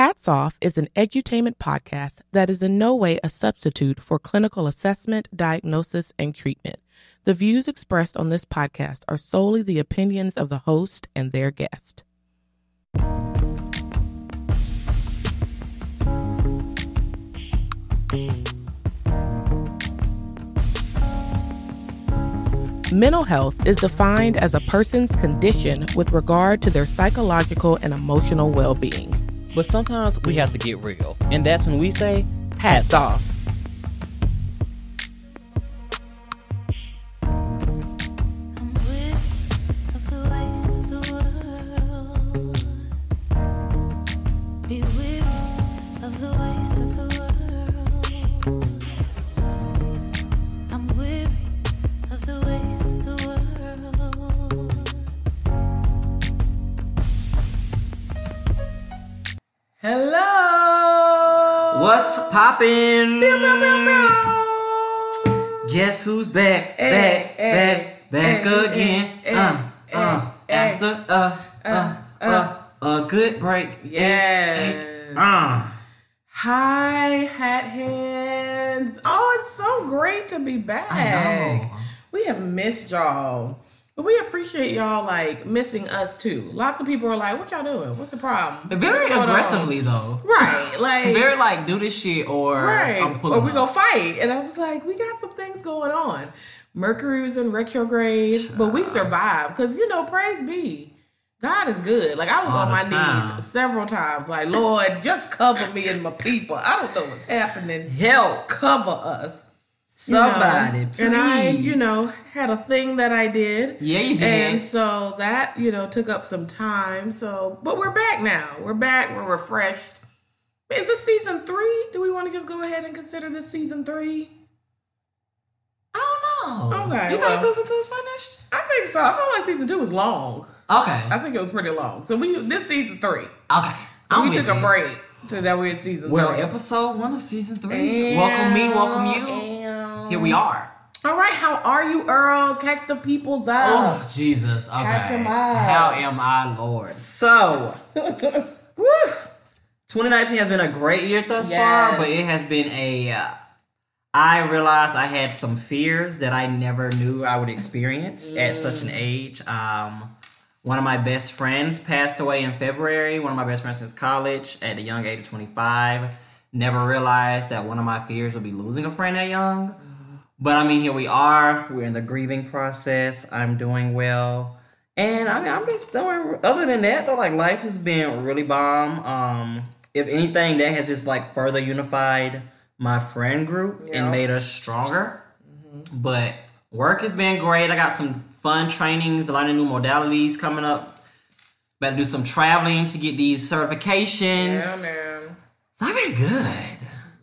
Hats Off is an edutainment podcast that is in no way a substitute for clinical assessment, diagnosis, and treatment. The views expressed on this podcast are solely the opinions of the host and their guest. Mental health is defined as a person's condition with regard to their psychological and emotional well being. But sometimes we have to get real, and that's when we say, hats off. Hello! What's poppin'? Guess who's back, back, back, back again? Uh, uh, after uh, uh, uh, a good break. Yes. Uh. Hi, hat hands. Oh, it's so great to be back. I know. We have missed y'all. But we appreciate y'all like missing us too. Lots of people are like, "What y'all doing? What's the problem?" Very going on?" aggressively though. right? Like Very like do this shit or right, I'm pulling or we go fight. And I was like, we got some things going on. Mercury was in retrograde, but we survived because you know, praise be. God is good. Like I was All on my time. knees several times, like Lord, just cover me and my people. I don't know what's happening. Help Cover us, you know? somebody, And I, you know, had a thing that I did. Yeah, you did. And so that, you know, took up some time. So, but we're back now. We're back. We're refreshed. Is this season three? Do we want to just go ahead and consider this season three? I don't know. Okay, You well. think season two's finished? I think so. I feel like season two was long. Okay. I think it was pretty long. So we this season three. Okay. So we took a break to that we're in season Well, three. episode one of season three. welcome me, welcome you. Here we are. All right, how are you, Earl? Catch the people's eye. Oh Jesus! Okay. Catch 'em up. How am I, Lord? So, woo, 2019 has been a great year thus far, but it has been a. Uh, I realized I had some fears that I never knew I would experience at such an age. Um, one of my best friends passed away in February. One of my best friends since college at the young age of 25. Never realized that one of my fears would be losing a friend that young. But I mean, here we are. We're in the grieving process. I'm doing well. And I mean, I'm just doing, other than that, though, like life has been really bomb. Um, if anything, that has just like further unified my friend group Yeah. and made us stronger. But work has been great. I got some fun trainings, a lot of new modalities coming up. Better do some traveling to get these certifications. Yeah, man. So I've been good.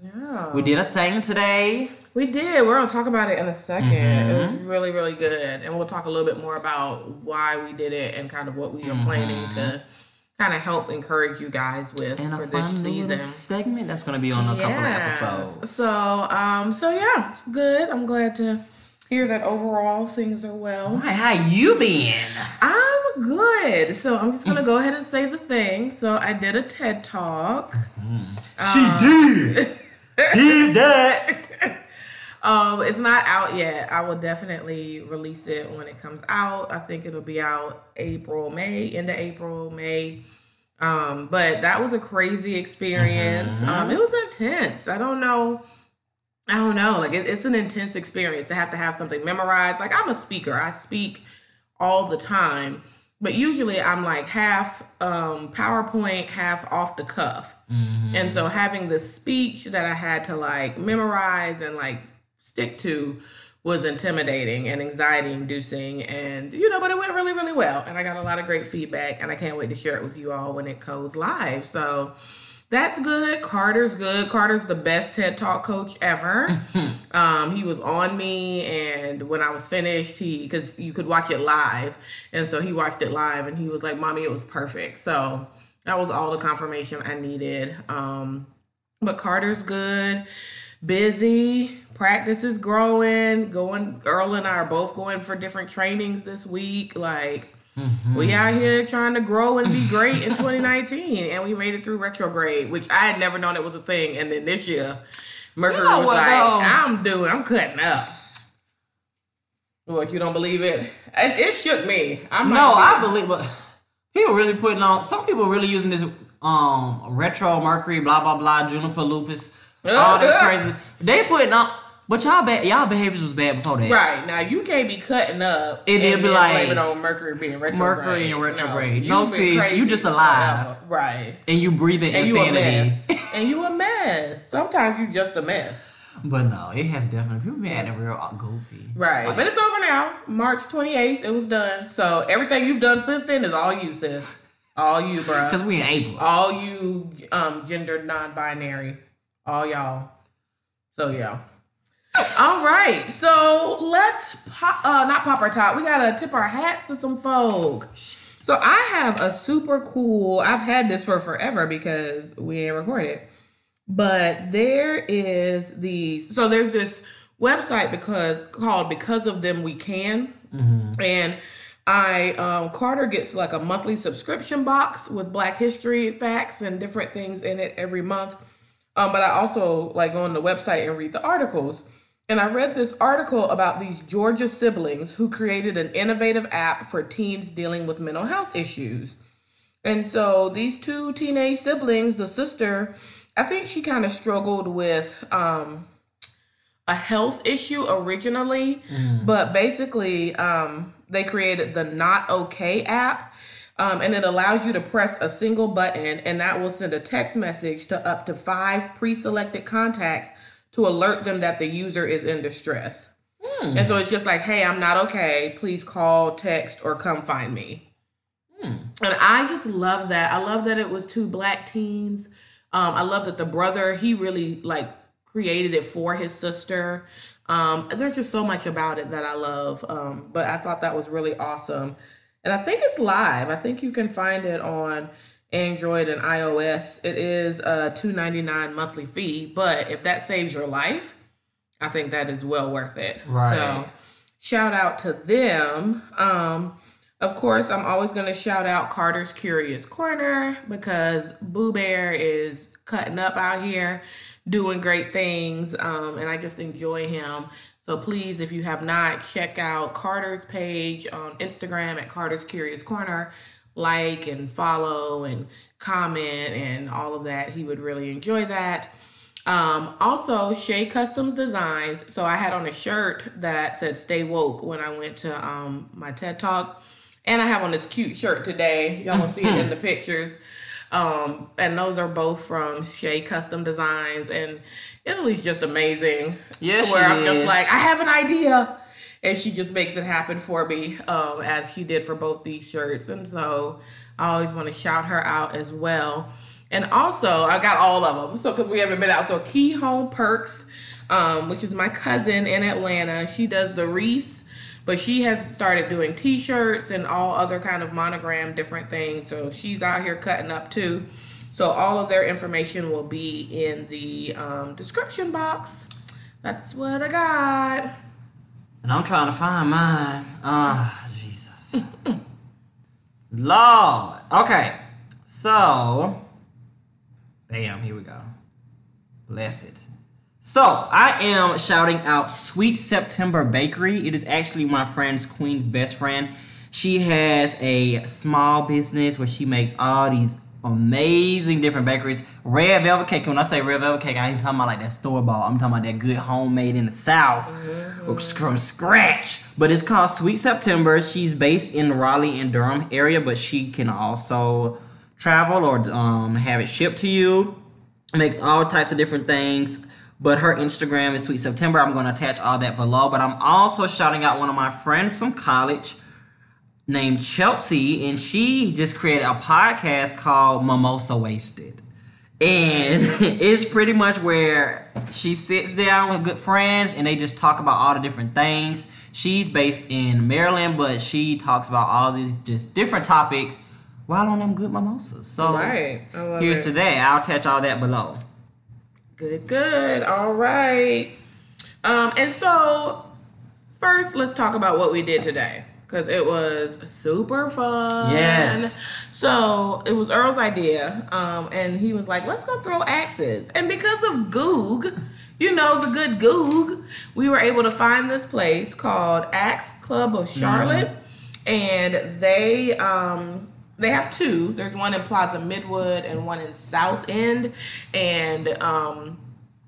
Yeah. We did a thing today. We did. We're gonna talk about it in a 2nd Mm-hmm. It was really, really good, and we'll talk a little bit more about why we did it and kind of what we are planning to kind of help encourage you guys with Mm-hmm. and for this season. segment that's going to be on a couple of episodes. So, um, so yeah, good. I'm glad to hear that overall things are well. Hi, how you been? I'm good. So I'm just gonna go ahead and say the thing. So I did a TED talk. she did. did that. Um, it's not out yet. I will definitely release it when it comes out. I think it'll be out April, May, end of April, May. Um, but that was a crazy experience. Um, it was intense. I don't know. I don't know. Like it, it's an intense experience to have to have something memorized. Like I'm a speaker. I speak all the time. But usually I'm like half um, PowerPoint, half off the cuff. And so having this speech that I had to like memorize and like stick to was intimidating and anxiety inducing and you know but it went really really well. And i got a lot of great feedback and i can't wait to share it with you all when it goes live. So that's good. Carter's good. Carter's the best ted talk coach ever. Um, he was on me and when i was finished he because you could watch it live. And so he watched it live and he was like mommy it was perfect. So that was all the confirmation i needed. Um, but Carter's good, busy, practice is growing, going Earl and I are both going for different trainings this week. Like We out here trying to grow and be great in 2019, and we made it through retrograde, which I had never known it was a thing. And then this year, Mercury You know was what, like, though? "I'm doing, I'm cutting up." Well, if you don't believe it? It, it shook me. I'm No, I believe, but people really putting on. Some people really using this um retro Mercury, blah blah blah, Juniper lupus, all this crazy. They putting on, but y'all bad. Y'all behaviors was bad before that. Right now, you can't be cutting up. Did and be like- blame it on Mercury being retrograde. Mercury and retrograde. No, been sis, you just alive. right? And you breathing And you a insanity. mess. and you a mess. Sometimes you just a mess. but no, it has definitely people been acting real goofy. Right, but it's over now. March 28th, it was done. So everything you've done since then is all you, sis. All you, bro. because we in April. All you, um, gender non-binary. All y'all. So yeah. All right, so let's pop, uh, not pop our top. We gotta tip our hats to some folk. So I have a super cool. I've had this for forever because we ain't recorded. But there is the so there's this website because called Because of Them We Can, and I um, Carter gets like a monthly subscription box with Black History facts and different things in it every month. Um, but I also like go on the website and read the articles. And I read this article about these Georgia siblings who created an innovative app for teens dealing with mental health issues. And so these two teenage siblings, the sister, I think she kind of struggled with um, a health issue originally, but basically um, they created the Not Okay app. Um, and it allows you to press a single button, and that will send a text message to up to five pre selected contacts to alert them that the user is in distress. And so it's just like, hey, I'm not okay. Please call, text, or come find me. And I just love that. I love that it was two black teens. Um, I love that the brother, he really like created it for his sister. Um, there's just so much about it that I love. Um, but I thought that was really awesome. And I think it's live. I think you can find it on Android and iOS. It is a $2.99 monthly fee, but if that saves your life, I think that is well worth it. Right. So shout out to them. Um, of course, I'm always going to shout out Carter's Curious Corner because Boo Bear is cutting up out here, doing great things, um, and I just enjoy him. So please, if you have not, check out Carter's page on Instagram at Carter's Curious Corner. Like and follow and comment and all of that. He would really enjoy that. Um, also, Shay Customs Designs. So I had on a shirt that said "Stay Woke" when I went to um, my TED Talk, and I have on this cute shirt today. Y'all will see it in the pictures. Um, and those are both from Shay Custom Designs, and Italy's just amazing. Yes, where I'm just like, I have an idea, and she just makes it happen for me, um, as she did for both these shirts. And so I always want to shout her out as well. And also, I got all of them. So, because we haven't been out. So, Key Home Perks, um, which is my cousin in Atlanta, she does the wreaths, but she has started doing t shirts and all other kind of monogram different things. So, she's out here cutting up too. So, all of their information will be in the um, description box. That's what I got. And I'm trying to find mine. Ah, Jesus. Lord. Okay. So, bam, here we go. Bless it. So, I am shouting out Sweet September Bakery. It is actually my friend's Queen's best friend. She has a small business where she makes all these amazing different bakeries. Red velvet cake. When I say red velvet cake, I ain't talking about like that store bought. I'm talking about that good homemade in the South from scratch. But it's called Sweet September. She's based in Raleigh and Durham area, but she can also travel or um, have it shipped to you. Makes all types of different things. But her Instagram is Sweet September. I'm going to attach all that below. But I'm also shouting out one of my friends from college named Chelsea, and she just created a podcast called Mimosa Wasted. And it's pretty much where she sits down with good friends and they just talk about all the different things. She's based in Maryland, but she talks about all these just different topics while on them good mimosas. So Right. Here's it. to that. I'll attach all that below. Good, good. All right. Um, and so first let's talk about what we did today. Because it was super fun. Yes. So it was Earl's idea, um, and he was like, "Let's go throw axes." And because of Goog, you know the good Goog, we were able to find this place called Axe Club of Charlotte, and they um, they have two. There's one in Plaza Midwood and one in South End, and um,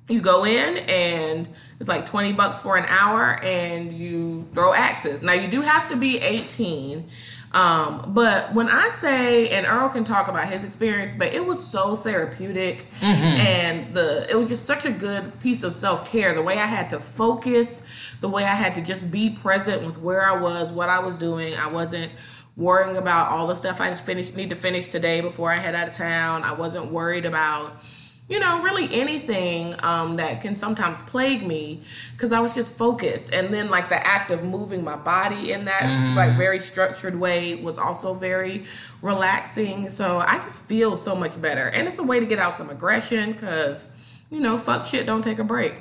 you go in and it's like 20 bucks for an hour and you throw axes. Now you do have to be 18 um, but when i say and earl can talk about his experience but it was so therapeutic and the it was just such a good piece of self-care. The way i had to focus the way i had to just be present with where i was what i was doing. I wasn't worrying about all the stuff i just finished need to finish today before i head out of town. I wasn't worried about you know, really anything um, that can sometimes plague me because I was just focused. And then, like, the act of moving my body in that, like, very structured way was also very relaxing. So I just feel so much better. And it's a way to get out some aggression because, you know, fuck shit don't take a break.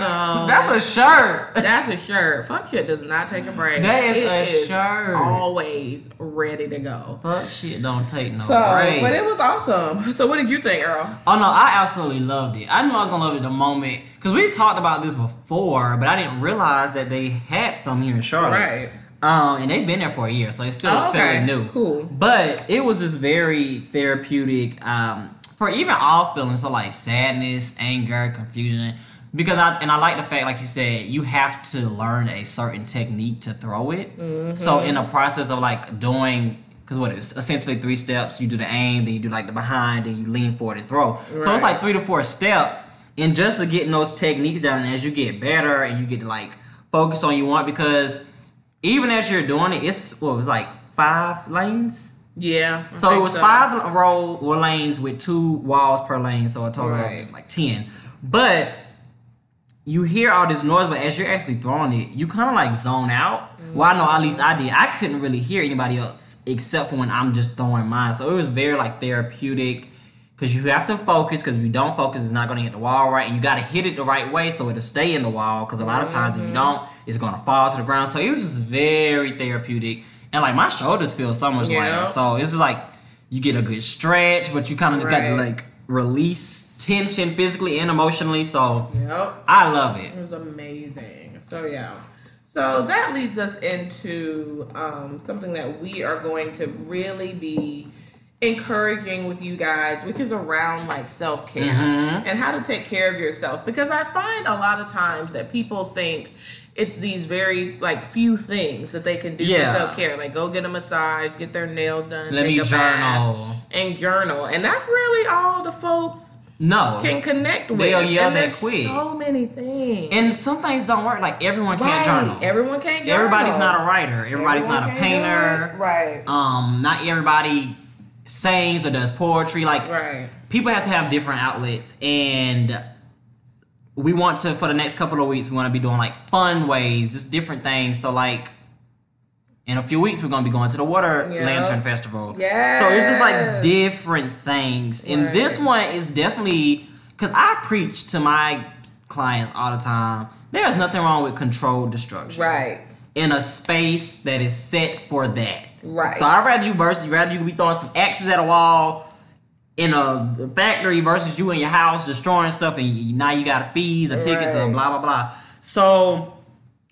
So That's a shirt. that's a shirt. Fuck shit does not take a break. That is It a shirt. Always ready to go. Fuck shit, don't take no So, break. but it was awesome. So, what did you think, Earl? Oh no, I absolutely loved it. I knew I was gonna love it the moment because we talked about this before, but I didn't realize that they had some here in Charlotte. Right. Um, and they've been there for a year, so it's still Oh, okay. fairly new. Cool. But it was just very therapeutic um, for even all feelings, so like sadness, anger, confusion. Because I and I like the fact, like you said, you have to learn a certain technique to throw it. Mm-hmm. So in the process of like doing, because what it's essentially three steps. You do the aim, then you do like the behind, then you lean forward and throw. So it's like three to four steps. And just to getting those techniques down, and as you get better and you get to like focus on you want, because even as you're doing it, it's what it was like five lanes. Yeah. I So it was five row or lanes with two walls per lane, so a total Right. of like ten. But you hear all this noise, but as you're actually throwing it, you kind of like zone out. Well, I know at least I did. I couldn't really hear anybody else except for when I'm just throwing mine. So it was very like therapeutic because you have to focus. Because if you don't focus, it's not going to hit the wall right, and you got to hit it the right way so it'll stay in the wall. Because a lot of times if you mm-hmm. don't, it's going to fall to the ground. So it was just very therapeutic, and like my shoulders feel so much Yeah. lighter. So it's just like you get a good stretch, but you kind of just got to like release tension physically and emotionally. So Yep. I love it. It was amazing. So yeah. So that leads us into um, something that we are going to really be encouraging with you guys, which is around like self care Mm-hmm. and how to take care of yourself. Because I find a lot of times that people think it's these very like few things that they can do Yeah. for self care, like go get a massage, get their nails done, Let take me a bath, journal. and journal, and that's really all the folks No. can connect with. They'll yell that quick. So many things. And some things don't work. Like everyone can't Right. journal. Everyone can't journal. Everybody's not a writer. Everybody's Everyone not a painter. Right. Um, not everybody sings or does poetry. Like Right. people have to have different outlets, and we want to for the next couple of weeks. We want to be doing like fun ways, just different things. So like. In a few weeks, we're gonna be going to the Water Yep. Lantern Festival. yeah So it's just like different things. And this one is definitely because I preach to my clients all the time. There's nothing wrong with controlled destruction Right. in a space that is set for that. Right. So I'd rather you versus rather you be throwing some axes at a wall in a factory versus you in your house destroying stuff and now you got fees or tickets or blah blah blah. So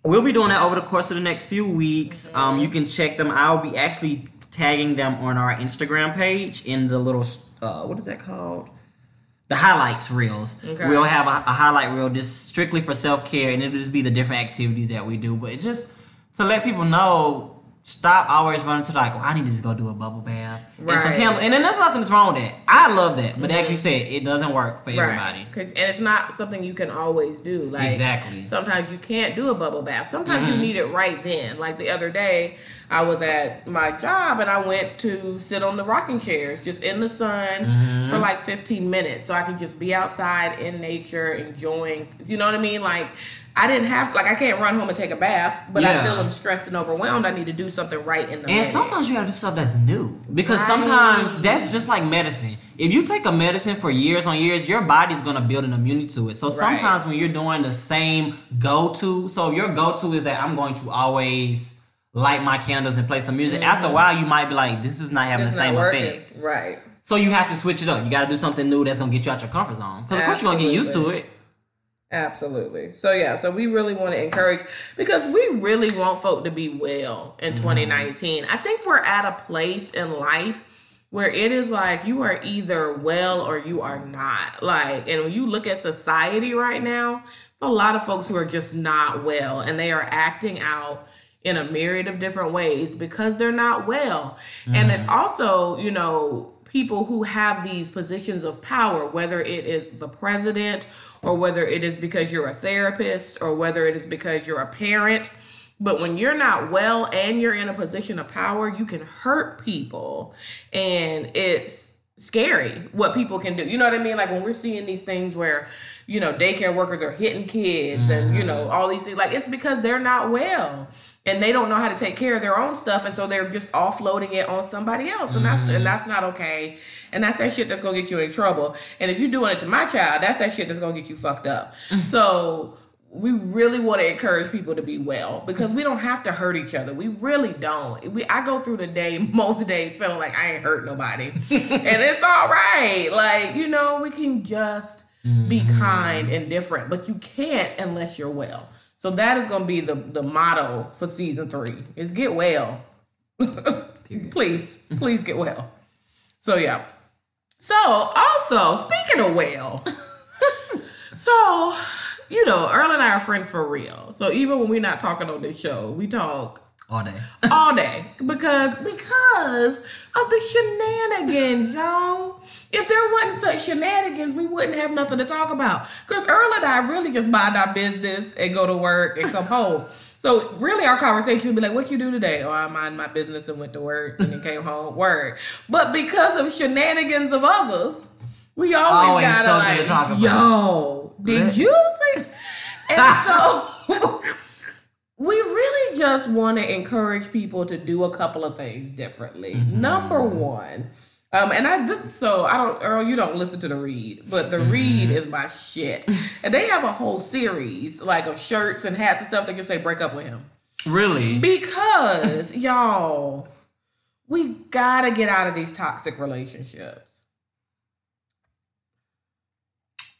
we'll be doing that over the course of the next few weeks. Um, you can check them. I'll be actually tagging them on our Instagram page in the little uh, what is that called? The highlights reels. Okay. We'll have a, a highlight reel just strictly for self care, and it'll just be the different activities that we do. But it just to let people know, stop always running to like, oh, I need to just go do a bubble bath and some Right. candles. And then there's nothing that's wrong with that. I love that, but like you said, it doesn't work for everybody. Right. 'Cause- and it's not something you can always do. Like Exactly. Sometimes you can't do a bubble bath. Sometimes Mm-hmm. you need it right then. Like the other day, I was at my job and I went to sit on the rocking chairs just in the sun Mm-hmm. for like 15 minutes, so I could just be outside in nature, enjoying. You know what I mean? Like. I didn't have like I can't run home and take a bath, but I feel I'm stressed and overwhelmed. I need to do something right in the And minute. sometimes you gotta do stuff that's new. Because Right. sometimes that's just like medicine. If you take a medicine for years on years, your body's gonna build an immunity to it. So sometimes when you're doing the same go to, so if your go to is that I'm going to always light my candles and play some music. After a mm-hmm. while, you might be like, this is not having It's the same effect. Right. So you have to switch it up. You got to do something new that's gonna get you out your comfort zone. Because of course you're gonna get used to it. Absolutely. So yeah, so we really want to encourage because we really want folk to be well in mm-hmm. 2019. I think we're at a place in life where it is like you are either well or you are not. Like, and when you look at society right now, a lot of folks who are just not well and they are acting out in a myriad of different ways because they're not well. And it's mm-hmm. also, you know, people who have these positions of power, whether it is the president or whether it is because you're a therapist or whether it is because you're a parent. But when you're not well and you're in a position of power, you can hurt people. And it's scary what people can do. You know what I mean? Like when we're seeing these things where, you know, daycare workers are hitting kids and, you mm-hmm. know, all these things, like it's because they're not well and they don't know how to take care of their own stuff and so they're just offloading it on somebody else and that's and mm-hmm. that's not okay and that's that shit that's gonna get you in trouble and if you're doing it to my child that's that shit that's gonna get you fucked up. Mm-hmm. So we really want to encourage people to be well because we don't have to hurt each other we really don't. We i go through the day most days feeling like i ain't hurt nobody and it's all right like you know we can just be mm-hmm. kind and different but you can't unless you're well so that is going to be the the motto for season three. Is get well. Please please get well. So yeah. So also speaking of well so you know earl and i are friends for real. So even when we're not talking on this show we talk All day. all day because because of the shenanigans, y'all. If there wasn't such shenanigans, we wouldn't have nothing to talk about. Because Earl and I really just mind our business and go to work and come home. So really, our conversation would be like, "What you do today?" Oh, I mind my business and went to work and then came home. Word. But because of shenanigans of others, we always, Always gotta something to talk like, yo, did you see? And so. we really just want to encourage people to do a couple of things differently. Number one, um, and I this, so I don't Earl, you don't listen to the read, but the read is my shit, and they have a whole series like of shirts and hats and stuff that can say "break up with him" Really? because y'all, we gotta get out of these toxic relationships.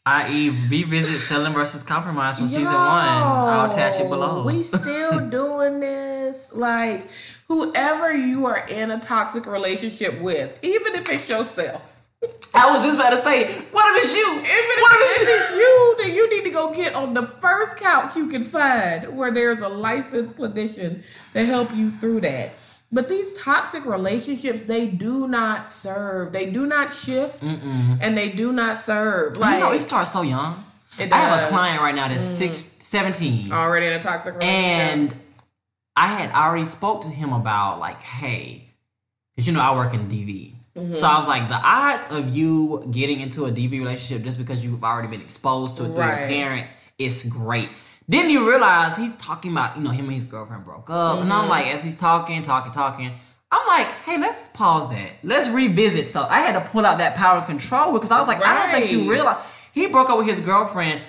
I.e., revisit Settling versus Compromise from season one. I'll attach it below. We still doing this. Like, whoever you are in a toxic relationship with, even if it's yourself, I was just about to say, what if it's you? even if it's you, then you need to go get on the first couch you can find where there's a licensed clinician to help you through that. But these toxic relationships, they do not serve. They do not shift, and they do not serve. Like you know, it starts so young. It I have. Mm. a client right now that's six, 17. already in a toxic relationship. and I had already spoke to him about like, hey, because you know I work in DV. Mm-hmm. So I was like, the odds of you getting into a DV relationship just because you've already been exposed to it through Right. your parents, it's great. Then you realize he's talking about, you know, him and his girlfriend broke up. And Mm-hmm. I'm like, as he's talking, talking, talking, I'm like, hey, let's pause that. Let's revisit. So I had to pull out that power of control because I was like, I don't think you realize he broke up with his girlfriend.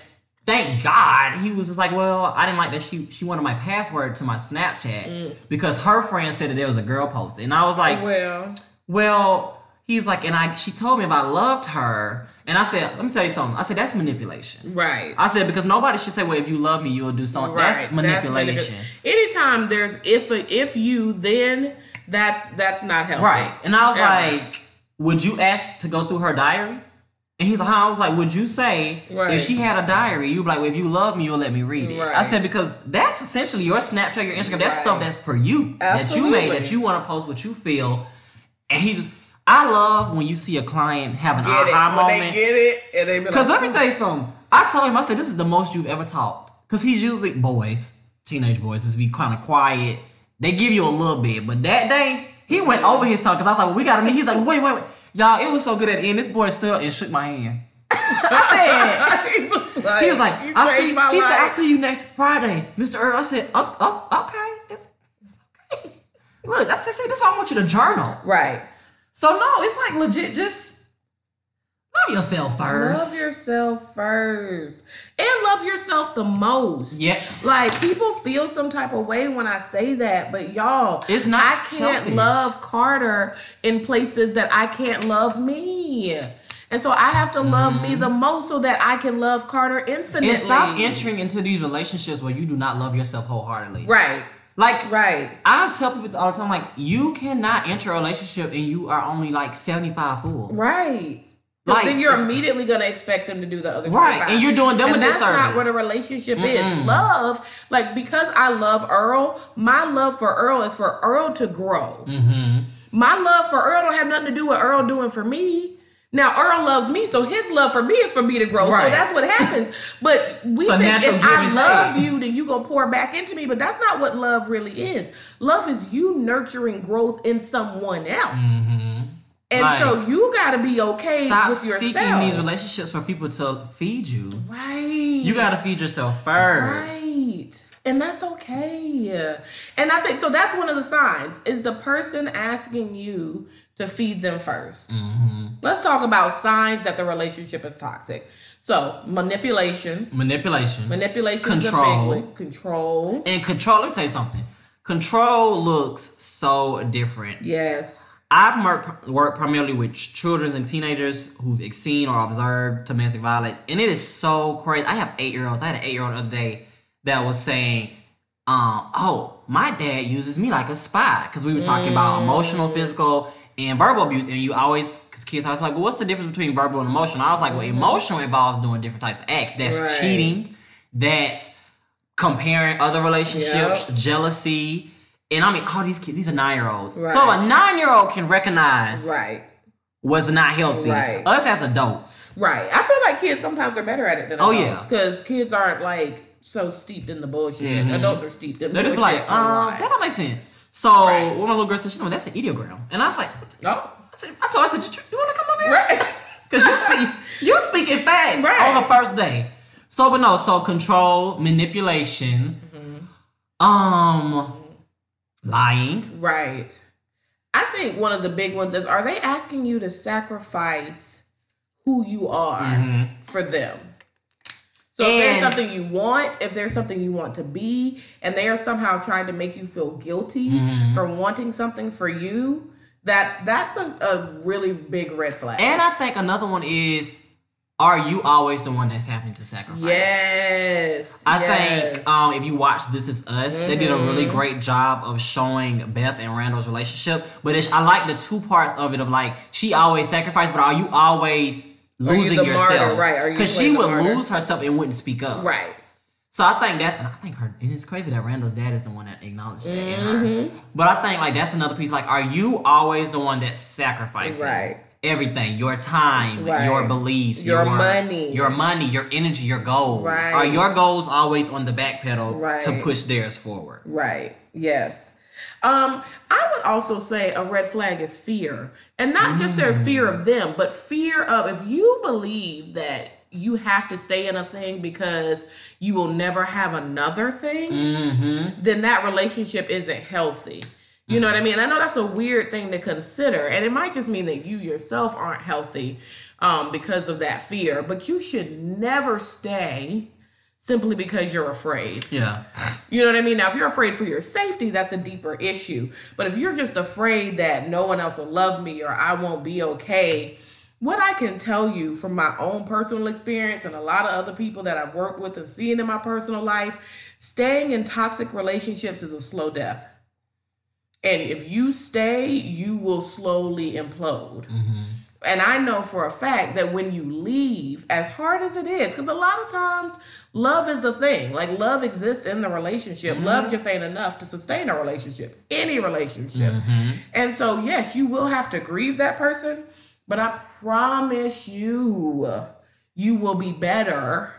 Thank God. He was just like, well, I didn't like that she she wanted my password to my Snapchat Mm. because her friend said that there was a girl posted. And I was like, well, well, he's like, and I she told me if I loved her. And I said, let me tell you something. I said, that's manipulation. right. I said, because nobody should say, well, if you love me, you'll do something. That's manipulation. manip- Anytime there's if if you then that's that's not healthy. Right. And I was Ever. like, would you ask to go through her diary? And he's like, huh? I was like, would you say Right. if she had a diary, you'd be like, well, if you love me, you'll let me read it. I said, because that's essentially your Snapchat, your Instagram. That's Right. stuff that's for you. That you made, that you want to post what you feel. And he just, I love when you see a client have an get aha it when moment. they get it and they be like, Because let me tell you something. I told him, I said, this is the most you've ever talked. Because he's usually boys, teenage boys, just be kind of quiet. They give you a little bit. But that day, he went over his talk because I was like, well, we got to meet. He's like, wait, wait, wait. Y'all, it was so good at the end. This boy stood up and shook my hand. I he was like, said, he was like, I see, he said, I see you next Friday, Mr. Earl. I said, oh, oh okay. It's, it's okay. Look, that's, that's, that's why I want you to journal. Right. So no, it's like legit just love yourself first. Love yourself first. And love yourself the most. Yeah. Like people feel some type of way when I say that, but y'all, It's not I can't selfish. love Carter in places that I can't love me. And so I have to love me the most so that I can love Carter infinitely. Mm-hmm. and stop entering into these relationships where you do not love yourself wholeheartedly. Right. Like Right. I tell people all the time, like you cannot enter a relationship and you are only like seventy five full. Right. Like, then you're immediately gonna expect them to do the other Right, 25. and you're doing them and a that's not what a relationship is. Love, like because I love Earl, my love for Earl is for Earl to grow. Mm-hmm. My love for Earl don't have nothing to do with Earl doing for me. Now Earl loves me, so his love for me is for me to grow. Right. So that's what happens. But we a think if I love take. you, then you gonna pour back into me. But that's not what love really is. Love is you nurturing growth in someone else. Mm-hmm. And Like, so you got to be okay Stop with yourself. seeking these relationships for people to feed you. Right. You gotta feed yourself first. Right. And that's okay. And I think so that's one of the signs is the person asking you to feed them 1st Mm-hmm. Let's talk about signs that the relationship is toxic. So manipulation. Manipulation. Manipulation Control. Control. And control, let me tell you something. Control looks so different. Yes. I've worked, worked primarily with children and teenagers who've seen or observed domestic violence, and it is so crazy. I have eight year olds. I had an eight year old the other day that was saying, um, "Oh, my dad uses me like a spy," because we were talking about emotional, physical, and verbal abuse, and you always, because kids always like, "Well, what's the difference between verbal and emotional?" I was like, "Well, emotional involves doing different types of acts. That's Right. cheating. That's comparing other relationships, Yep. jealousy." And I mean, all these kids, these are nine year olds. Right. So a nine year old can recognize Right. was not healthy. Right. Us as adults. Right. I feel like kids sometimes are better at it than Oh, adults. yeah. Because kids aren't like so steeped in the bullshit. Mhm. Adults are steeped in They're just like, um, that don't make sense. So Right. of my little girl said, she know that's an ideogram. And I was like, No. I, said, I told her, I said, you, you want to come over here? Right. Because you speak, you speaking facts Right. on the first day. So, but no, so control, manipulation, Mm-hmm. um, lying. Right. I think one of the big ones is are they asking you to sacrifice who you are Mhm. for them? So if there's something you want, if there's something you want to be, and they are somehow trying to make you feel guilty Mm-hmm. for wanting something for you, that's that's a, a really big red flag. And I think another one is, are you always the one that's having to sacrifice? yes. I yes. think um, if you watch This Is Us, they did a really Mm-hmm. great job of showing Beth and Randall's relationship. But it's, I like the two parts of it of like she always sacrificed, but are you always Are you losing yourself? Right, are you Because she would martyr? lose herself and wouldn't speak up. Right. So I think that's and I think her and it's crazy that Randall's dad is the one that acknowledged that Mm-hmm. her. But I think like that's another piece. Like, are you always the one that sacrificing Right. everything? Your time, Right. your beliefs, Your money. your money, your energy, your goals. Right. Are your goals always on the back pedal Right. to push theirs forward? Right. Yes. Um, I would also say a red flag is fear. And not just their fear of them, but fear of if you believe that you have to stay in a thing because you will never have another thing, Mm-hmm. then that relationship isn't healthy. You know what I mean? I know that's a weird thing to consider, and it might just mean that you yourself aren't healthy um, because of that fear. But you should never stay simply because you're afraid. Yeah. You know what I mean? Now, if you're afraid for your safety, that's a deeper issue. But if you're just afraid that no one else will love me or I won't be okay, what I can tell you from my own personal experience and a lot of other people that I've worked with and seen in my personal life, staying in toxic relationships is a slow death. And if you stay, you will slowly implode. Mm-hmm. And I know for a fact that when you leave, as hard as it is, because a lot of times love is a thing. Like love exists in the relationship. Mm-hmm. Love just ain't enough to sustain a relationship, any relationship. Mm-hmm. And so, yes, you will have to grieve that person, but I promise you, you will be better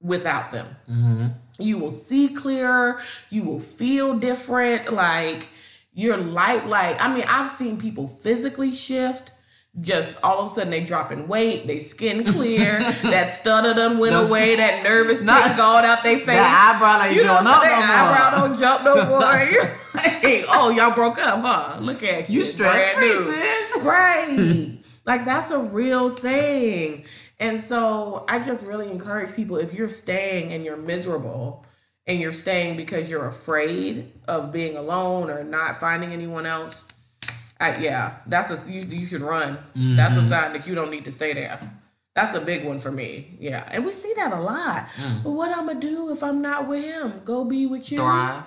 without them. Mm-hmm. You will see clearer. You will feel different. Like your life, like, I mean, I've seen people physically shift. Just all of a sudden they dropping weight, they skin clear, that stutter done went away, that nervous Not- tick gone out their face. That eyebrow ain't you know, no, that no more. eyebrow don't jump no more. You're like, oh, y'all broke up, huh? Look at you. You stress free, sis. Right. Like that's a real thing. And so I just really encourage people if you're staying and you're miserable and you're staying because you're afraid of being alone or not finding anyone else, I, yeah, that's a you, you should run. Mm-hmm. That's a sign that you don't need to stay there. That's a big one for me. Yeah, and we see that a lot. Mm. But what I'm gonna do if I'm not with him? Go be with you. Thrive.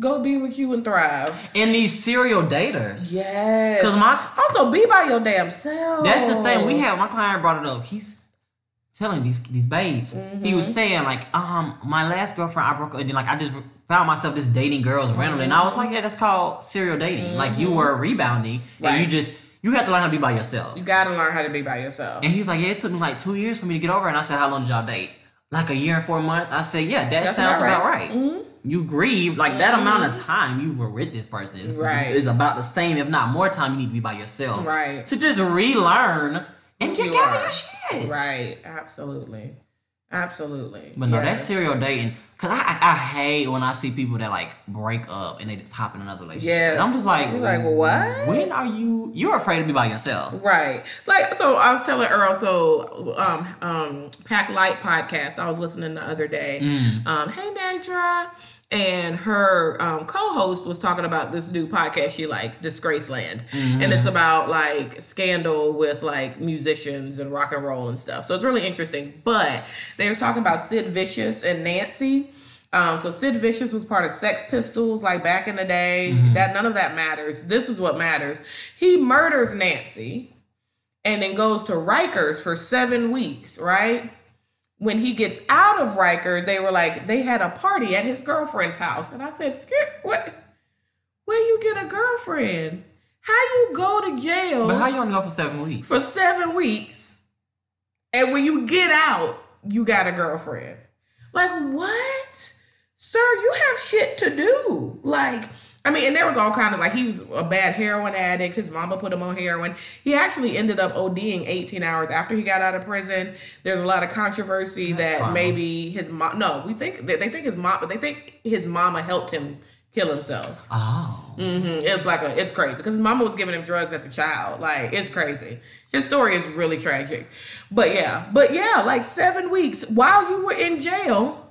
Go be with you and thrive. And these serial daters. Yes. Because my also be by your damn self. That's the thing. We had my client brought it up. He's telling these these babes. He was saying like, um, my last girlfriend I broke up, and then like I just found myself just dating girls randomly, and I was like, yeah, that's called serial dating. Like you were rebounding, and you just you have to learn how to be by yourself. You gotta learn how to be by yourself. And he was like, yeah, it took me like two years for me to get over. And I said, how long did y'all date? Like a year and four months. I said, yeah, that That's sounds about about right. right. Mhm. You grieve like that amount of time you were with this person is, Right. is about the same, if not more time. You need to be by yourself, Right. To just relearn and get you gather are. your shit. Right. Absolutely. Absolutely. But no, that Yes. serial dating, cause I, I I hate when I see people that like break up and they just hop in another relationship. Yes. And I'm just like, You're like, what? When are you? You're afraid to be by yourself. Right. Like so I was telling Earl, so um um Pack Light podcast I was listening the other day. Mm. Um, hey Nedra. And her um, co-host was talking about this new podcast she likes, Disgraceland, Mm-hmm. and it's about like scandal with like musicians and rock and roll and stuff. So it's really interesting. But they were talking about Sid Vicious and Nancy. Um, so Sid Vicious was part of Sex Pistols, like back in the day. That none of that matters. This is what matters. He murders Nancy, and then goes to Rikers for seven weeks, right? When he gets out of Rikers, they were like, they had a party at his girlfriend's house. And I said, Skip, what? Where you get a girlfriend? How you go to jail But how you only go for seven weeks? for seven weeks, and when you get out, you got a girlfriend? Like, what? Sir, you have shit to do. Like, I mean, and there was all kind of like he was a bad heroin addict. His mama put him on heroin. He actually ended up ODing 18 hours after he got out of prison. There's a lot of controversy That's that fine. maybe his mom. No, we think they they think his mom, but they think his mama helped him kill himself. Oh, hmm It's like a, it's crazy because his mama was giving him drugs as a child. Like it's crazy. His story is really tragic. But yeah, but yeah, like seven weeks while you were in jail,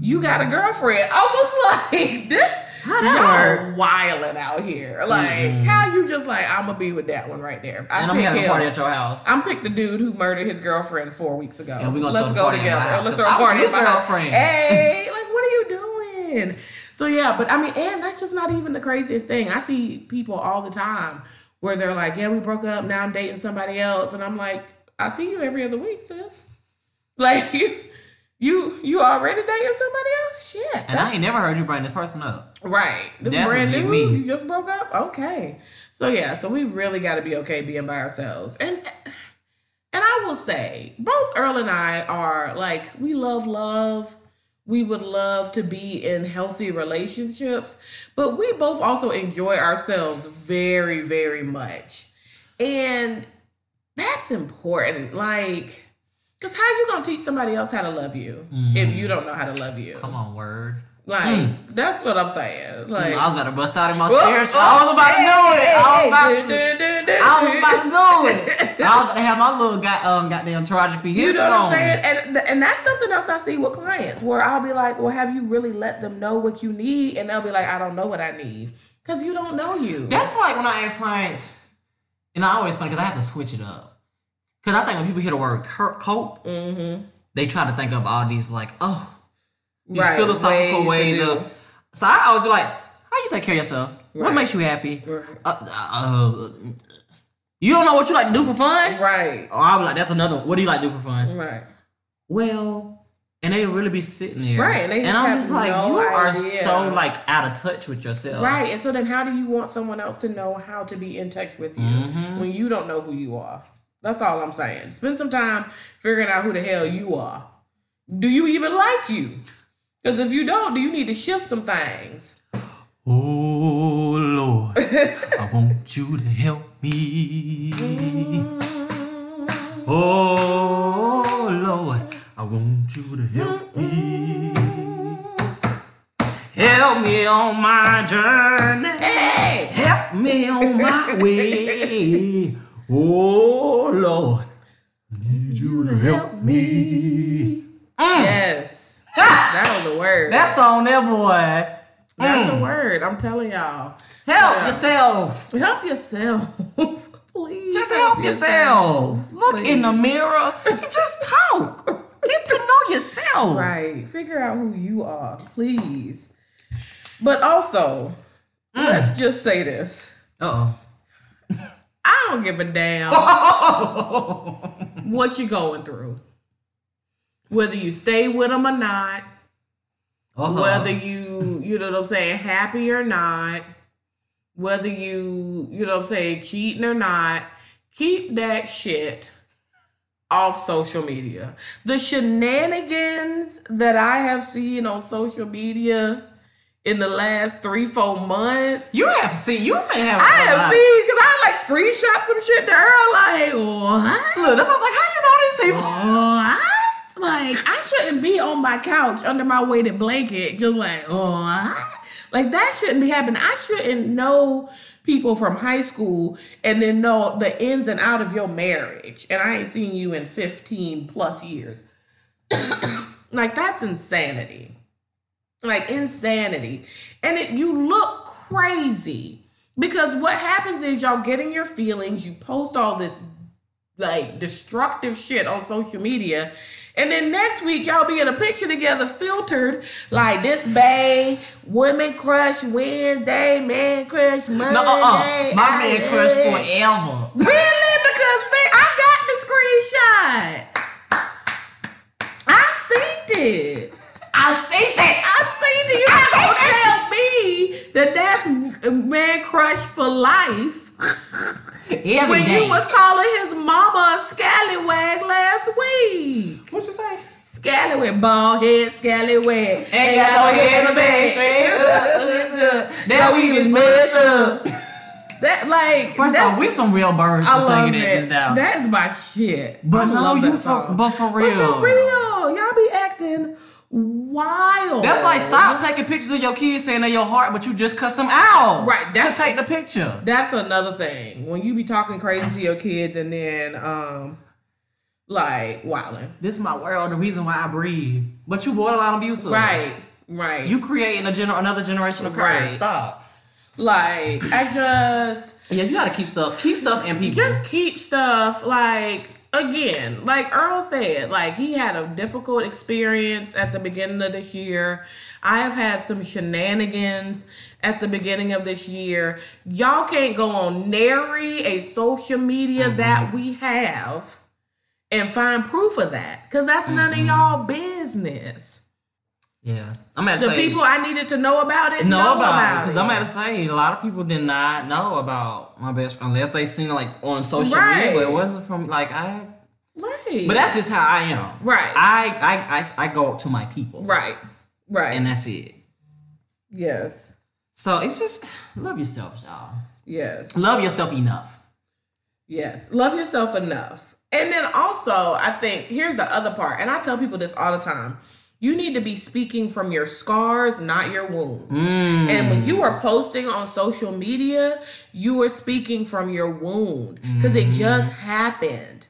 you got a girlfriend. I was like, this. How that y'all wilding out here. Like mm-hmm. how you just like I'm gonna be with that one right there. I and I'm having a party at your house. I'm picked the dude who murdered his girlfriend four weeks ago. And we gonna Let's go party at my together. Let's throw a party at my girlfriend. Hey, like what are you doing? So yeah, but I mean, and that's just not even the craziest thing. I see people all the time where they're like, "Yeah, we broke up. Now I'm dating somebody else," and I'm like, "I see you every other week, sis. Like you, you, you already dating somebody else? Shit." and I ain't never heard you bring this person up. Right. This That's brand new. me. You just broke up. Okay. So yeah. So we really got to be okay being by ourselves. And and I will say, both Earl and I are like we love love. We would love to be in healthy relationships, but we both also enjoy ourselves very, very much. And that's important. Like, because how you gonna teach somebody else how to love you if mm-hmm. you don't know how to love you? Come on, word. Like, that's what I'm saying. Like, I was about to bust out in my Whoa, spirits. oh, I was about to do it. I was about to. I was about to do it. I was about to have my little got um goddamn taraji P. You know what I'm saying? And and that's something else I see with clients where I'll be like, well, have you really let them know what you need? And they'll be like, I don't know what I need because you don't know you. That's like when I ask clients, and I always find because I have to switch it up. Because I think when people hear the word cope, mm-hmm. they try to think of all these like, oh, these Right, philosophical ways ways, of. So I always be like, how you take care of yourself? What makes you happy? Right. Uh, uh, uh, you don't know what you like to do for fun? Right. Or I'll be like, that's another. What do you like to do for fun? Right. Well, and they really be sitting there, Right, and just I'm just like, no you are so like out of touch with yourself, Right. And so then how do you want someone else to know how to be in touch with you Mhm. when you don't know who you are? That's all I'm saying. Spend some time figuring out who the hell you are. Do you even like you? Because if you don't, do you need to shift some things? Oh Lord, I want you to help me. Mm. Oh Lord, I want you to help me. Help me on my journey. Hey! Help me on my way. Oh Lord, I need you to help me. Yes. That was a word. That song there, boy. That's Mm. a word. I'm telling y'all. Help Yeah. yourself. Help yourself. Please. Just help yourself. Look in the mirror and just talk. Get to know yourself. Right. Figure out who you are, please. But also, let's just say this. Uh oh. I don't give a damn what you're going through. Whether you stay with them or not, Uh-huh. whether you, you know what I'm saying, happy or not, whether you, you know what I'm saying, cheating or not, keep that shit off social media. The shenanigans that I have seen on social media in the last three, four months. You have seen. You may have. I have lot. seen because I like screenshot some shit to her like what? Look, that's was like. How you know these people? What? Like I shouldn't be on my couch under my weighted blanket, just like oh, like that shouldn't be happening. I shouldn't know people from high school and then know the ins and out of your marriage, and I ain't seen you in fifteen plus years. like that's insanity. Like insanity, and it you look crazy because what happens is y'all getting your feelings. You post all this like destructive shit on social media. And then next week y'all be in a picture together filtered like this bay, women crush Wednesday, man crush Monday. No, uh, uh My man crush I- forever. Really? Because man, I got the screenshot. I seen it. I see that. I seen it. You not gonna tell me that that's man crush for life Every when day. you was calling his mama a scallywag last week. what you say? Scallywag, bald head, scallywag. Ain't got no head in the bag. That we was messed up. That like First that's, off, we some real birds I for love singing it it. down. That's my shit. But I no, love you that for but for But real. for real, y'all be acting wild. That's like stop taking pictures of your kids saying they're your heart, but you just cuss them out. Right, To that's- take the picture. That's another thing. When you be talking crazy to your kids and then um like wilding. This is my world, the reason why I breathe. But you borderline abusive. Right. Right. You creating a gener- another generation of Right. Stop. like I just Yeah, you gotta keep stuff, keep stuff and people. just keep stuff like again like earl said like he had a difficult experience at the beginning of this year i have had some shenanigans at the beginning of this year y'all can't go on nary a social media Mm-hmm. that we have and find proof of that because that's none of Mm-hmm. y'all business yeah, I'm at the say people i needed to know about it know know about, about it because I'm at to say a lot of people did not know about my best friend unless they seen it like on social media, but it wasn't from like I. right But that's just how I am. Right. I I I, I go to my people. right right And that's it. yes So it's just love yourself, y'all. yes Love yourself enough. Yes, love yourself enough. And then also, I think here's the other part, and I tell people this all the time. You need to be speaking from your scars, not your wounds. Mm. And when you are posting on social media, you are speaking from your wound because it just happened.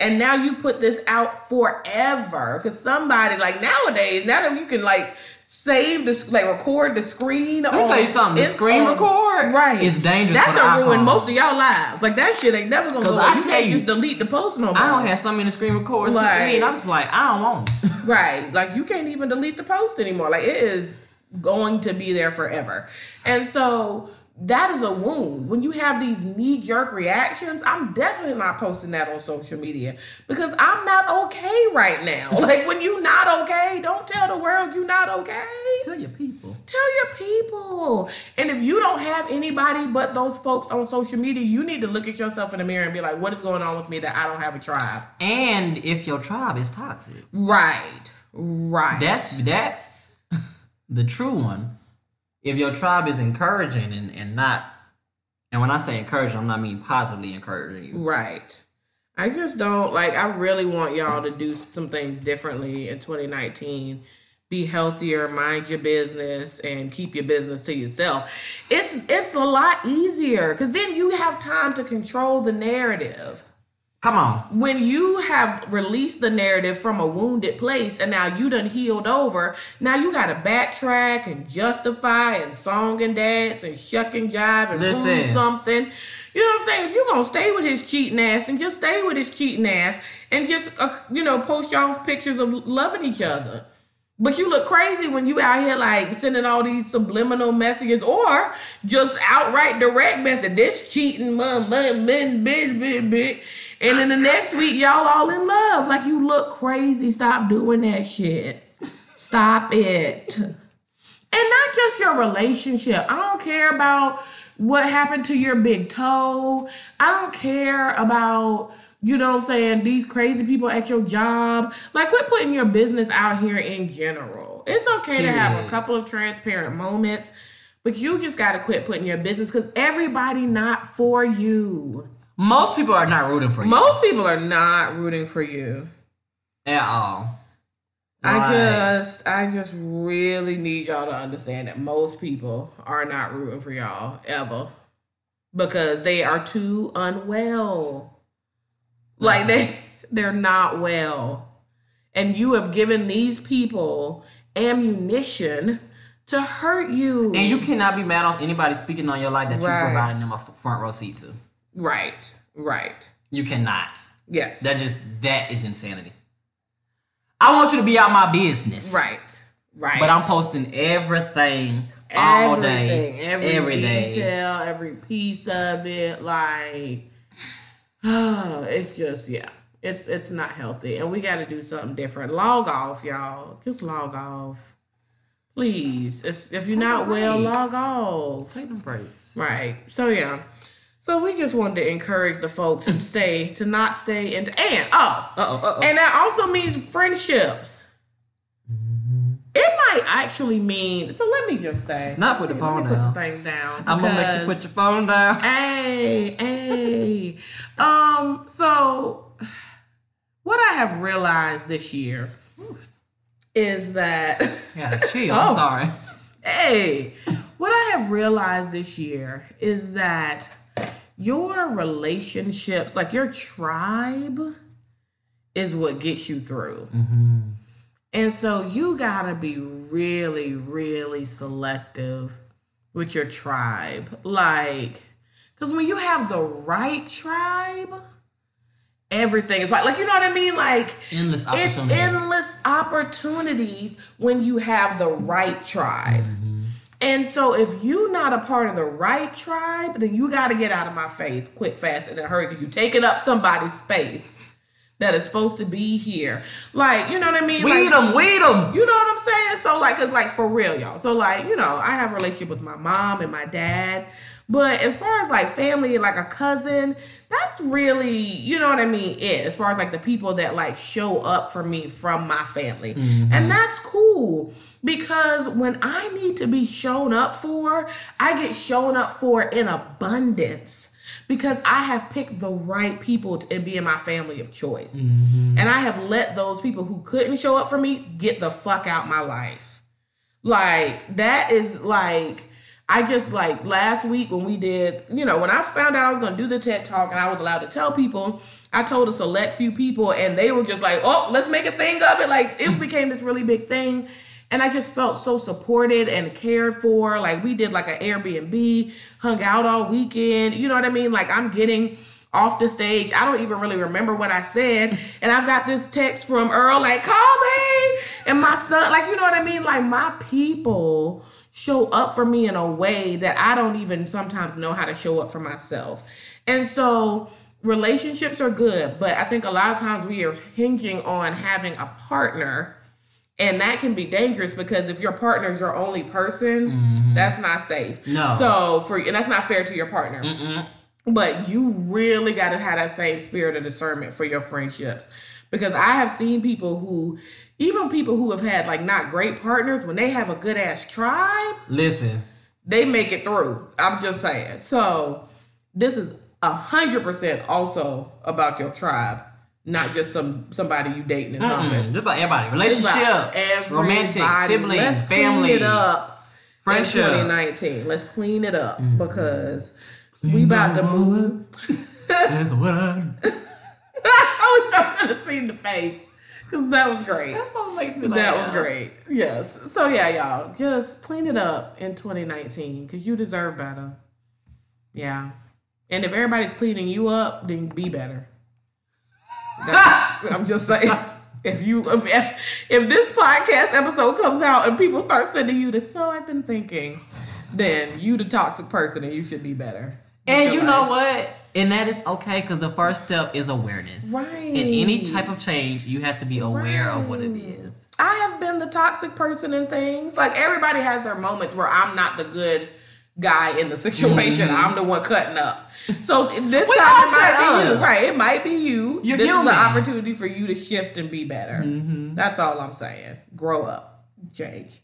And now you put this out forever because somebody, like nowadays, now that you can like save this, like record the screen. Let me tell you something. The screen record right? is dangerous That's gonna ruin most of y'all lives. Like that shit ain't never gonna go. I you tell can't you, just delete the post no more. I don't have something in the screen record Right. screen. I'm like, I don't want it. Right. Like you can't even delete the post anymore. Like it is going to be there forever. And so that is a wound. When you have these knee jerk reactions, I'm definitely not posting that on social media because I'm not okay right now. Like when you're not okay, don't tell the world you're not okay. Tell your people. Tell your people. And if you don't have anybody but those folks on social media, you need to look at yourself in the mirror and be like, what is going on with me that I don't have a tribe? And if your tribe is toxic, Right. Right. that's that's the true one. If your tribe is encouraging and, and not and when I say encouraging, I'm not mean positively encouraging you. Right. I just don't like I really want y'all to do some things differently in 2019. Be healthier, mind your business and keep your business to yourself. It's it's a lot easier cuz then you have time to control the narrative. Come on. when you have released the narrative from a wounded place and now you done healed over, now you gotta backtrack and justify and song and dance and shuck and jive and prove Listen. something. You know what I'm saying? If you're gonna stay with his cheating ass, then just stay with his cheating ass and just uh, you know post y'all pictures of loving each other. But you look crazy when you out here like sending all these subliminal messages or just outright direct message. This cheating mom, mom, man, bitch, bitch, bitch. And then the next week y'all all in love. Like you look crazy. Stop doing that shit. Stop it. And not just your relationship. I don't care about what happened to your big toe. I don't care about, you know what I'm saying, these crazy people at your job. Like, quit putting your business out here in general. It's okay to have a mm-hmm. couple of transparent moments, but you just got to quit putting your business because everybody not for you. Most people are not rooting for you Most people are not rooting for you. at all. I just I just really need y'all to understand that most people are not rooting for y'all ever because they are too unwell. Like they they're not well. And you have given these people ammunition to hurt you. And you cannot be mad off anybody speaking on your life that Right. you're providing them a front row seat to. Right. Right. You cannot. Yes. That just that is insanity. I want you to be out my business. right. Right. But I'm posting everything all day, Everything, every day. detail, every piece of it. Like, it's just yeah, it's it's not healthy, and we got to do something different. Log off, y'all. Just log off, please. It's, if you're Take not well, log off. Take them breaks. Right. So yeah. So we just wanted to encourage the folks to stay, to not stay into, and oh, Uh oh. Uh oh. and that also means friendships. It might actually mean. So let me just say. Not put the phone put down. the things down. I'm gonna make you put your phone down. Hey, hey. um. So, what I have realized this year is that. Yeah, chill. Oh. I'm sorry. Hey, what I have realized this year is that your relationships, like your tribe, is what gets you through. Mm-hmm. And so you gotta be really, really selective with your tribe. Like, because when you have the right tribe, everything is right. Like, you know what I mean? Like, Endless it's endless opportunities when you have the right tribe. Mm-hmm. And so if you're not a part of the right tribe, then you got to get out of my face quick, fast, and in a hurry because you're taking up somebody's space that is supposed to be here. Like, you know what I mean? Weed like, them, weed them. you know what I'm saying? So like, it's like for real, y'all. So like, you know, I have a relationship with my mom and my dad, but as far as like family, like a cousin, that's really, you know what I mean? It as far as like the people that like show up for me from my family, mm-hmm. and that's cool because when I need to be shown up for, I get shown up for in abundance because I have picked the right people to be in my family of choice. Mm-hmm. And I have let those people who couldn't show up for me get the fuck out my life. Like that is like I just like last week when we did, you know, when I found out I was going to do the TED talk and I was allowed to tell people, I told a select few people and they were just like, "Oh, let's make a thing of it." Like it mm. became this really big thing. And I just felt so supported and cared for. Like we did like an Airbnb, hung out all weekend. You know what I mean? Like I'm getting off the stage. I don't even really remember what I said. And I've got this text from Earl, like, call me. And my son, like, you know what I mean? Like my people show up for me in a way that I don't even sometimes know how to show up for myself. And so relationships are good, but I think a lot of times we are hinging on having a partner and that can be dangerous because if your partner is your only person, mm-hmm. that's not safe. No. So for and that's not fair to your partner. But you really got to have that same spirit of discernment for your friendships. Because I have seen people who, even people who have had like not great partners, when they have a good ass tribe, Listen, they make it through. I'm just saying. So this is a hundred percent also about your tribe, not just some somebody you dating and humping. just about everybody. It's about Relationships, romantic, everybody. siblings, Let's family. clean it up. friendship. In 2019. Let's clean it up mm-hmm. because we about to move. That's what I. I wish I could have seen the face because that was great. That song makes me That laugh. was great. Yes. So yeah, y'all, just clean it up in 2019 because you deserve better. Yeah. And if everybody's cleaning you up, then be better. I'm just saying. If you if if this podcast episode comes out and people start sending you this, so I've been thinking, then you the toxic person and you should be better. And you your know what? And that is okay because the first step is awareness. Right. In any type of change, you have to be aware of what it is. I have been the toxic person in things. Like everybody has their moments where I'm not the good guy in the situation. I'm the one cutting up. So this Mm-hmm. We time it might be you. Right. It might be you. You're this human. is the opportunity for you to shift and be better. Mm-hmm. That's all I'm saying. Grow up. Change.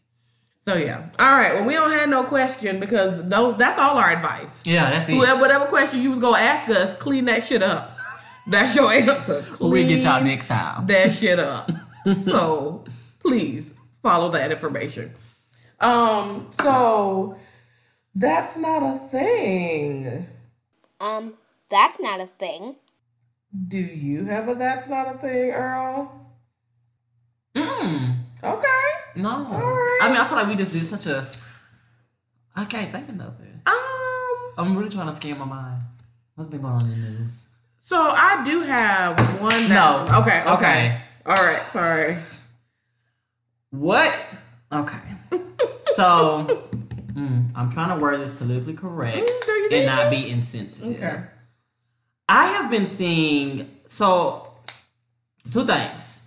So yeah. All right. Well, we don't have no question because those that's all our advice. Yeah, that's it. Whoever, whatever question you was gonna ask us, clean that shit up. That's your answer. We'll get y'all next time. that shit up. so please follow that information. Um, so that's not a thing. Um, that's not a thing. Do you have a that's not a thing, Earl? Mm, Okay. no. right. I mean, I feel like we just did such a. I can't think of nothing. Um, I'm really trying to scan my mind. What's been going on in the news? so I do have one No. that's okay, okay. Okay. All right, sorry. What? Okay. So, mm, I'm trying to word this politically correct Mm, and not be insensitive. Okay. I have been seeing so two things.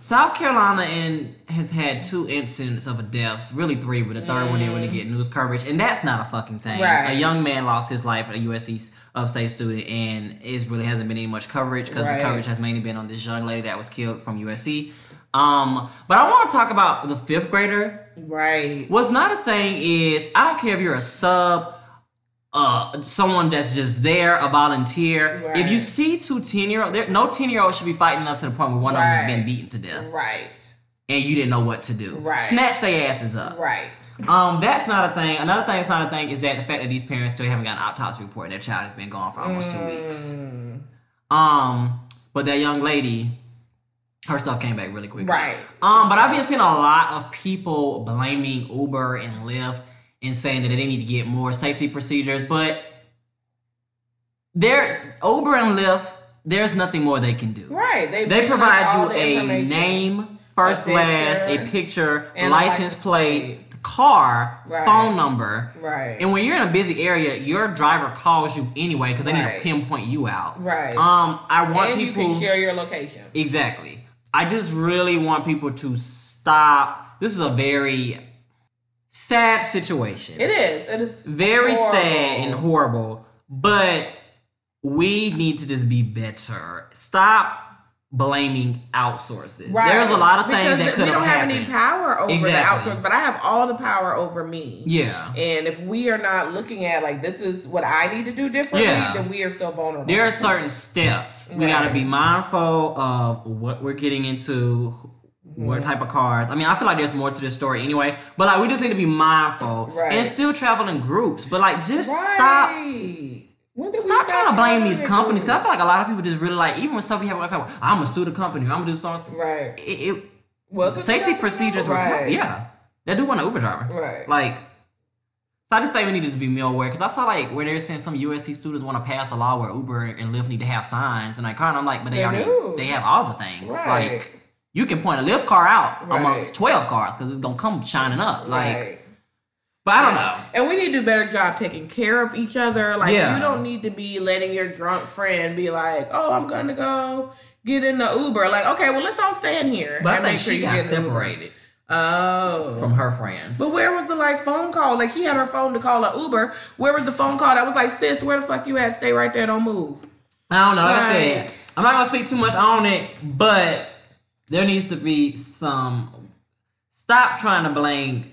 South Carolina and has had two incidents of a deaths, really three, but the third one didn't really get news coverage, and that's not a fucking thing. Right. A young man lost his life, a USC upstate student, and it really hasn't been any much coverage because Right. the coverage has mainly been on this young lady that was killed from USC. Um, but I want to talk about the fifth grader Right. What's not a thing is I don't care if you're a sub, uh, someone that's just there, a volunteer. Right. If you see two 10 year old, no 10 year old should be fighting up to the point where one of them Right. has been beaten to death Right. and you didn't know what to do. Right. Snatch their asses up. Right. Um, that's not a thing. Another thing that's not a thing is that the fact that these parents still haven't got an autopsy report and their child has been gone for almost two weeks. Mm, Um, but that young lady, her stuff came back really quick. Right. Um, but I've been seeing a lot of people blaming Uber and Lyft and saying that they need to get more safety procedures, but they're Uber and Lyft. There's nothing more they can do. Right. They, They provide you a name, first, A last, picture, a picture, and a license license plate, car, Right. phone number. Right. And when you're in a busy area, your driver calls you anyway because they need to pinpoint you out. Right. Um, I want and people you can share your location. Exactly. I just really want people to stop. This is a very sad situation. It is. It is very horrible. sad and horrible. But we need to just be better. Stop blaming outsources. Right. There's a lot of things Because that could we don't have have happened. any power over Exactly. the outsource, but I have all the power over me. Yeah. And if we are not looking at like this is what I need to do differently, Yeah. then we are still vulnerable. There are certain steps. We got to be mindful of what we're getting into, Mm-hmm. what type of cars. I mean, I feel like there's more to this story anyway, but like we just need to be mindful Right. and still travel in groups. But like, just right. stop. When did we Stop trying to blame these companies because I feel like a lot of people just really like even when stuff we have, like, I'm gonna sue the company, I'm gonna do something. Right. It, it, Well, safety procedures were right. yeah. They do want an Uber driver, Right. Like, so I just think we need to be more aware because I saw like where they're saying some USC students want to pass a law where Uber and Lyft need to have signs, and I kind of I'm like, but they, They already do. they have all the things. Right. Like, you can point a Lyft car out Right. amongst twelve cars because it's gonna come shining up. Like, right. But I don't know. And we need to do a better job taking care of each other. Like Yeah. you don't need to be letting your drunk friend be like, "Oh, I'm gonna go get in the Uber." Like, okay, well, let's all stand here But I think make sure she you got get in the Uber. separated Oh, from her friends. But where was the like phone call? Like she had her phone to call a Uber. Where was the phone call that was like, "Sis, where the fuck you at? Stay right there, don't move." I don't know. Like I said, I'm not gonna speak too much on it, but there needs to be some. Stop trying to blame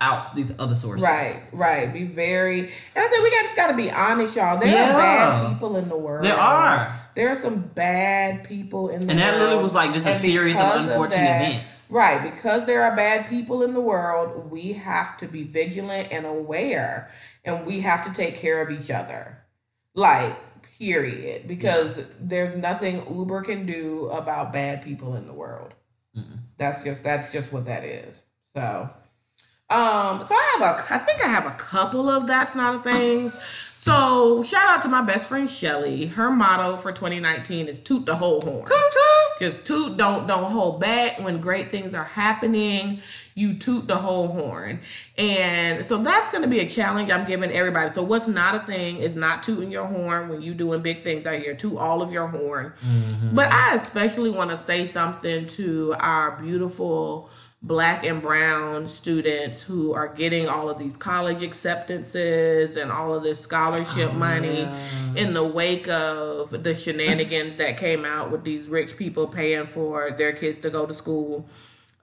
out these other sources. Right, right. Be very. And I think we got just got to be honest, y'all. There Yeah. are bad people in the world. There are. There are some bad people in the And world. And that literally was like just a And series of unfortunate that- events. Right, because there are bad people in the world, we have to be vigilant and aware, and we have to take care of each other. Like, Period. Because there's nothing Uber can do about bad people in the world. That's just that's just what that is. So um, so I have a, I think I have a couple of that's not a things. So shout out to my best friend Shelly. Her motto for 2019 is toot the whole horn. Toot toot. Just toot, don't don't hold back when great things are happening. You toot the whole horn, and so that's going to be a challenge I'm giving everybody. So what's not a thing is not tooting your horn when you doing big things out here. Toot all of your horn. But I especially want to say something to our beautiful black and brown students who are getting all of these college acceptances and all of this scholarship money in the wake of the shenanigans that came out with these rich people paying for their kids to go to school.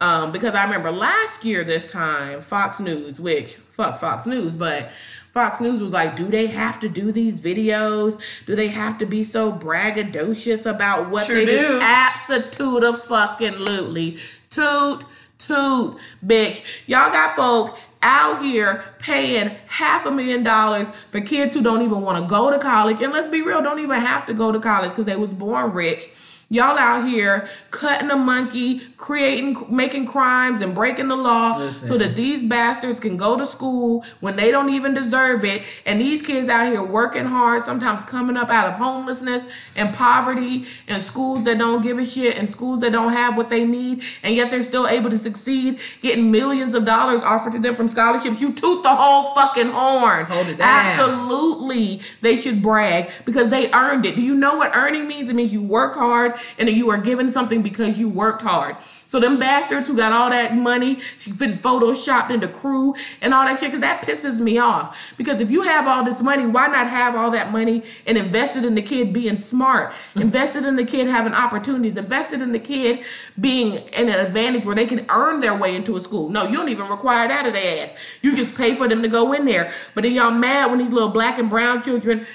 Um, because I remember last year this time, Fox News, which fuck Fox News, but Fox News was like, do they have to do these videos? Do they have to be so braggadocious about what Sure they do? do. Absolutely fucking lootly. Toot, toot, bitch. Y'all got folk out here paying half a million dollars for kids who don't even want to go to college. And let's be real, don't even have to go to college because they was born rich. Y'all out here cutting a monkey, creating, making crimes and breaking the law Listen. so that these bastards can go to school when they don't even deserve it. And these kids out here working hard, sometimes coming up out of homelessness and poverty and schools that don't give a shit and schools that don't have what they need. And yet they're still able to succeed, getting millions of dollars offered to them from scholarships. You toot the whole fucking horn. Hold it down. Absolutely. They should brag because they earned it. Do you know what earning means? It means you work hard and you are given something because you worked hard. So them bastards who got all that money, she been photoshopped into crew and all that shit, because that pisses me off. Because if you have all this money, why not have all that money and invested in the kid being smart, invested in the kid having opportunities, invested in the kid being in an advantage where they can earn their way into a school. No, you don't even require that of their ass. You just pay for them to go in there. But then y'all mad when these little black and brown children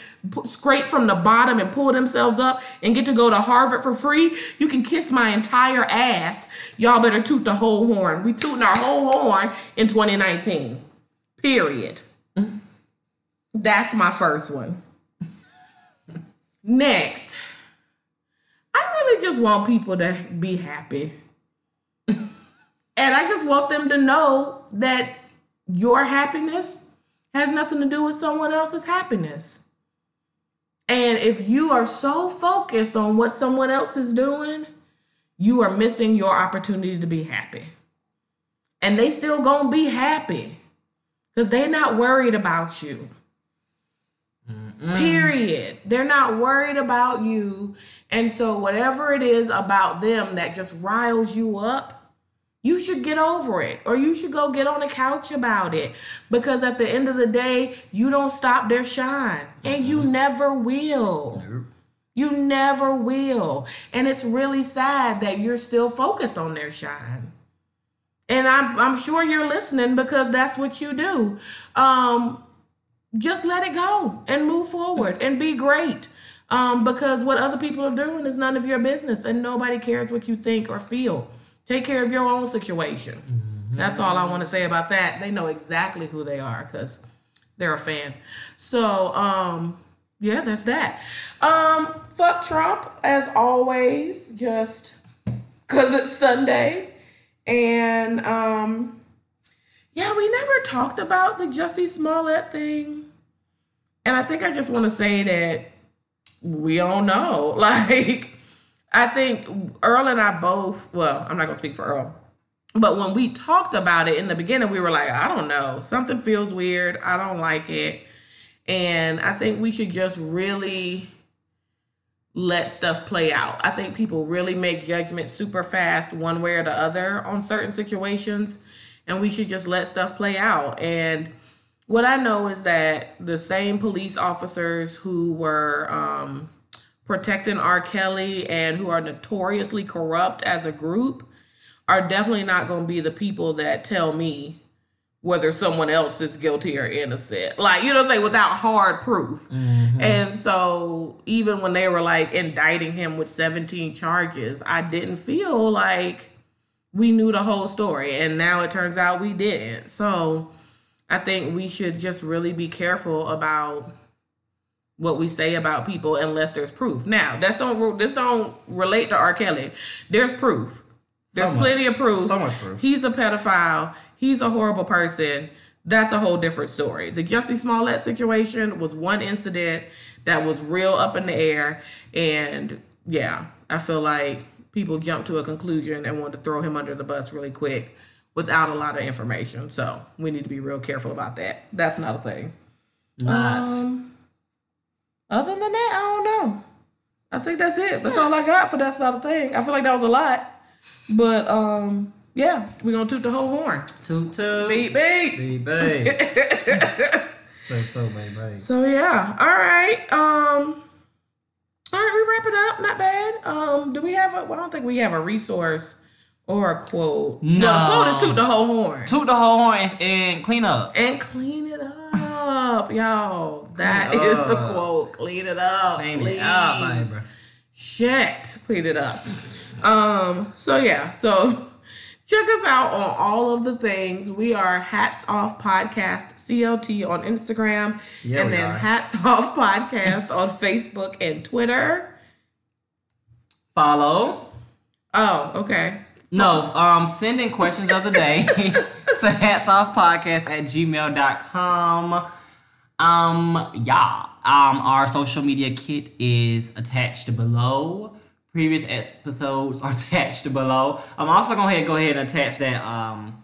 scrape from the bottom and pull themselves up and get to go to Harvard for free, you can kiss my entire ass. Y'all better toot the whole horn. We tooting our whole horn in 2019. Period. That's my first one. Next, I really just want people to be happy. and I just want them to know that your happiness has nothing to do with someone else's happiness. And if you are so focused on what someone else is doing, you are missing your opportunity to be happy. And they still gonna be happy because they're not worried about you. Period. They're not worried about you. And so, whatever it is about them that just riles you up, you should get over it or you should go get on the couch about it because at the end of the day, you don't stop their shine and you never will. You never will. And it's really sad that you're still focused on their shine. And I'm I'm sure you're listening because that's what you do. Um just let it go and move forward and be great. Um, because what other people are doing is none of your business and nobody cares what you think or feel. Take care of your own situation. That's all I want to say about that. They know exactly who they are because they're a fan. So, um, yeah, that's that. Um, fuck Trump as always, just because it's Sunday. And um, yeah, we never talked about the Jussie Smollett thing. And I think I just want to say that we all know. Like, I think Earl and I both, well, I'm not going to speak for Earl, but when we talked about it in the beginning, we were like, I don't know. Something feels weird. I don't like it. And I think we should just really let stuff play out. I think people really make judgments super fast, one way or the other, on certain situations. And we should just let stuff play out. And what I know is that the same police officers who were um, protecting R. Kelly and who are notoriously corrupt as a group are definitely not going to be the people that tell me whether someone else is guilty or innocent. Like, you know what I'm saying? Without hard proof. Mm-hmm. And so even when they were like indicting him with 17 charges, I didn't feel like we knew the whole story. And now it turns out we didn't. So I think we should just really be careful about what we say about people unless there's proof. Now, that's don't this don't relate to R. Kelly. There's proof. There's So plenty much. of proof. So much proof. He's a pedophile. He's a horrible person. That's a whole different story. The Jussie Smollett situation was one incident that was real up in the air, and yeah, I feel like people jumped to a conclusion and wanted to throw him under the bus really quick without a lot of information. So we need to be real careful about that. That's not a thing. Not. Um, other than that, I don't know. I think that's it. That's all I got for that's not a thing. I feel like that was a lot, but um, yeah, we're gonna toot the whole horn. toot toot. Beep beep. Beep beep. toot toot baby. So yeah, all right. Um, all right, we wrap it up. Not bad. Um, do we have a? Well, I don't think we have a resource or a quote. No. the quote is toot the whole horn Toot the whole horn and clean up. and clean it up, y'all. That is the quote. Clean it up, Clean please. it up. Shit, clean it up. Um, so yeah, so check us out on all of the things. We are Hats Off Podcast CLT on Instagram, Yeah, and then are. Hats Off Podcast on Facebook and Twitter. Follow. Oh, okay. No, um, send in questions of the day to hatsoffpodcast at gmail.com. Um, yeah. Um, our social media kit is attached below. Previous episodes are attached below. I'm also gonna ahead, go ahead and attach that um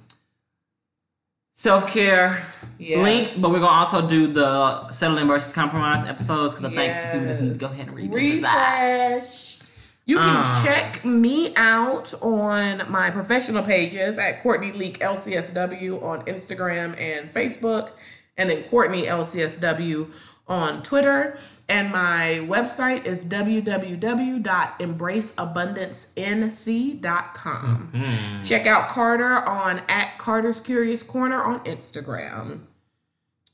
self-care Yes. links, but we're gonna also do the settling versus compromise episodes because I think people just need to go ahead and that. Refresh. You can Uh. check me out on my professional pages at Courtney Leak LCSW on Instagram and Facebook, and then Courtney LCSW on Twitter. And my website is www.embraceabundancenc.com. Mm-hmm. Check out Carter on at Carter's Curious Corner on Instagram.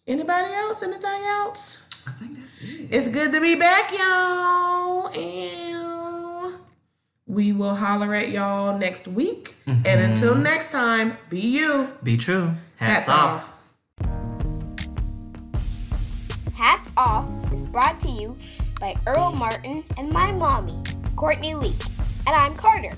Anybody else? Anything else? I think that's it. It's good to be back, y'all. And we will holler at y'all next week. And mm-hmm. until next time, be you. Be true. Hats, Hats off. off. Hats Off is brought to you by Earl Martin and my mommy, Courtney Lee. And I'm Carter.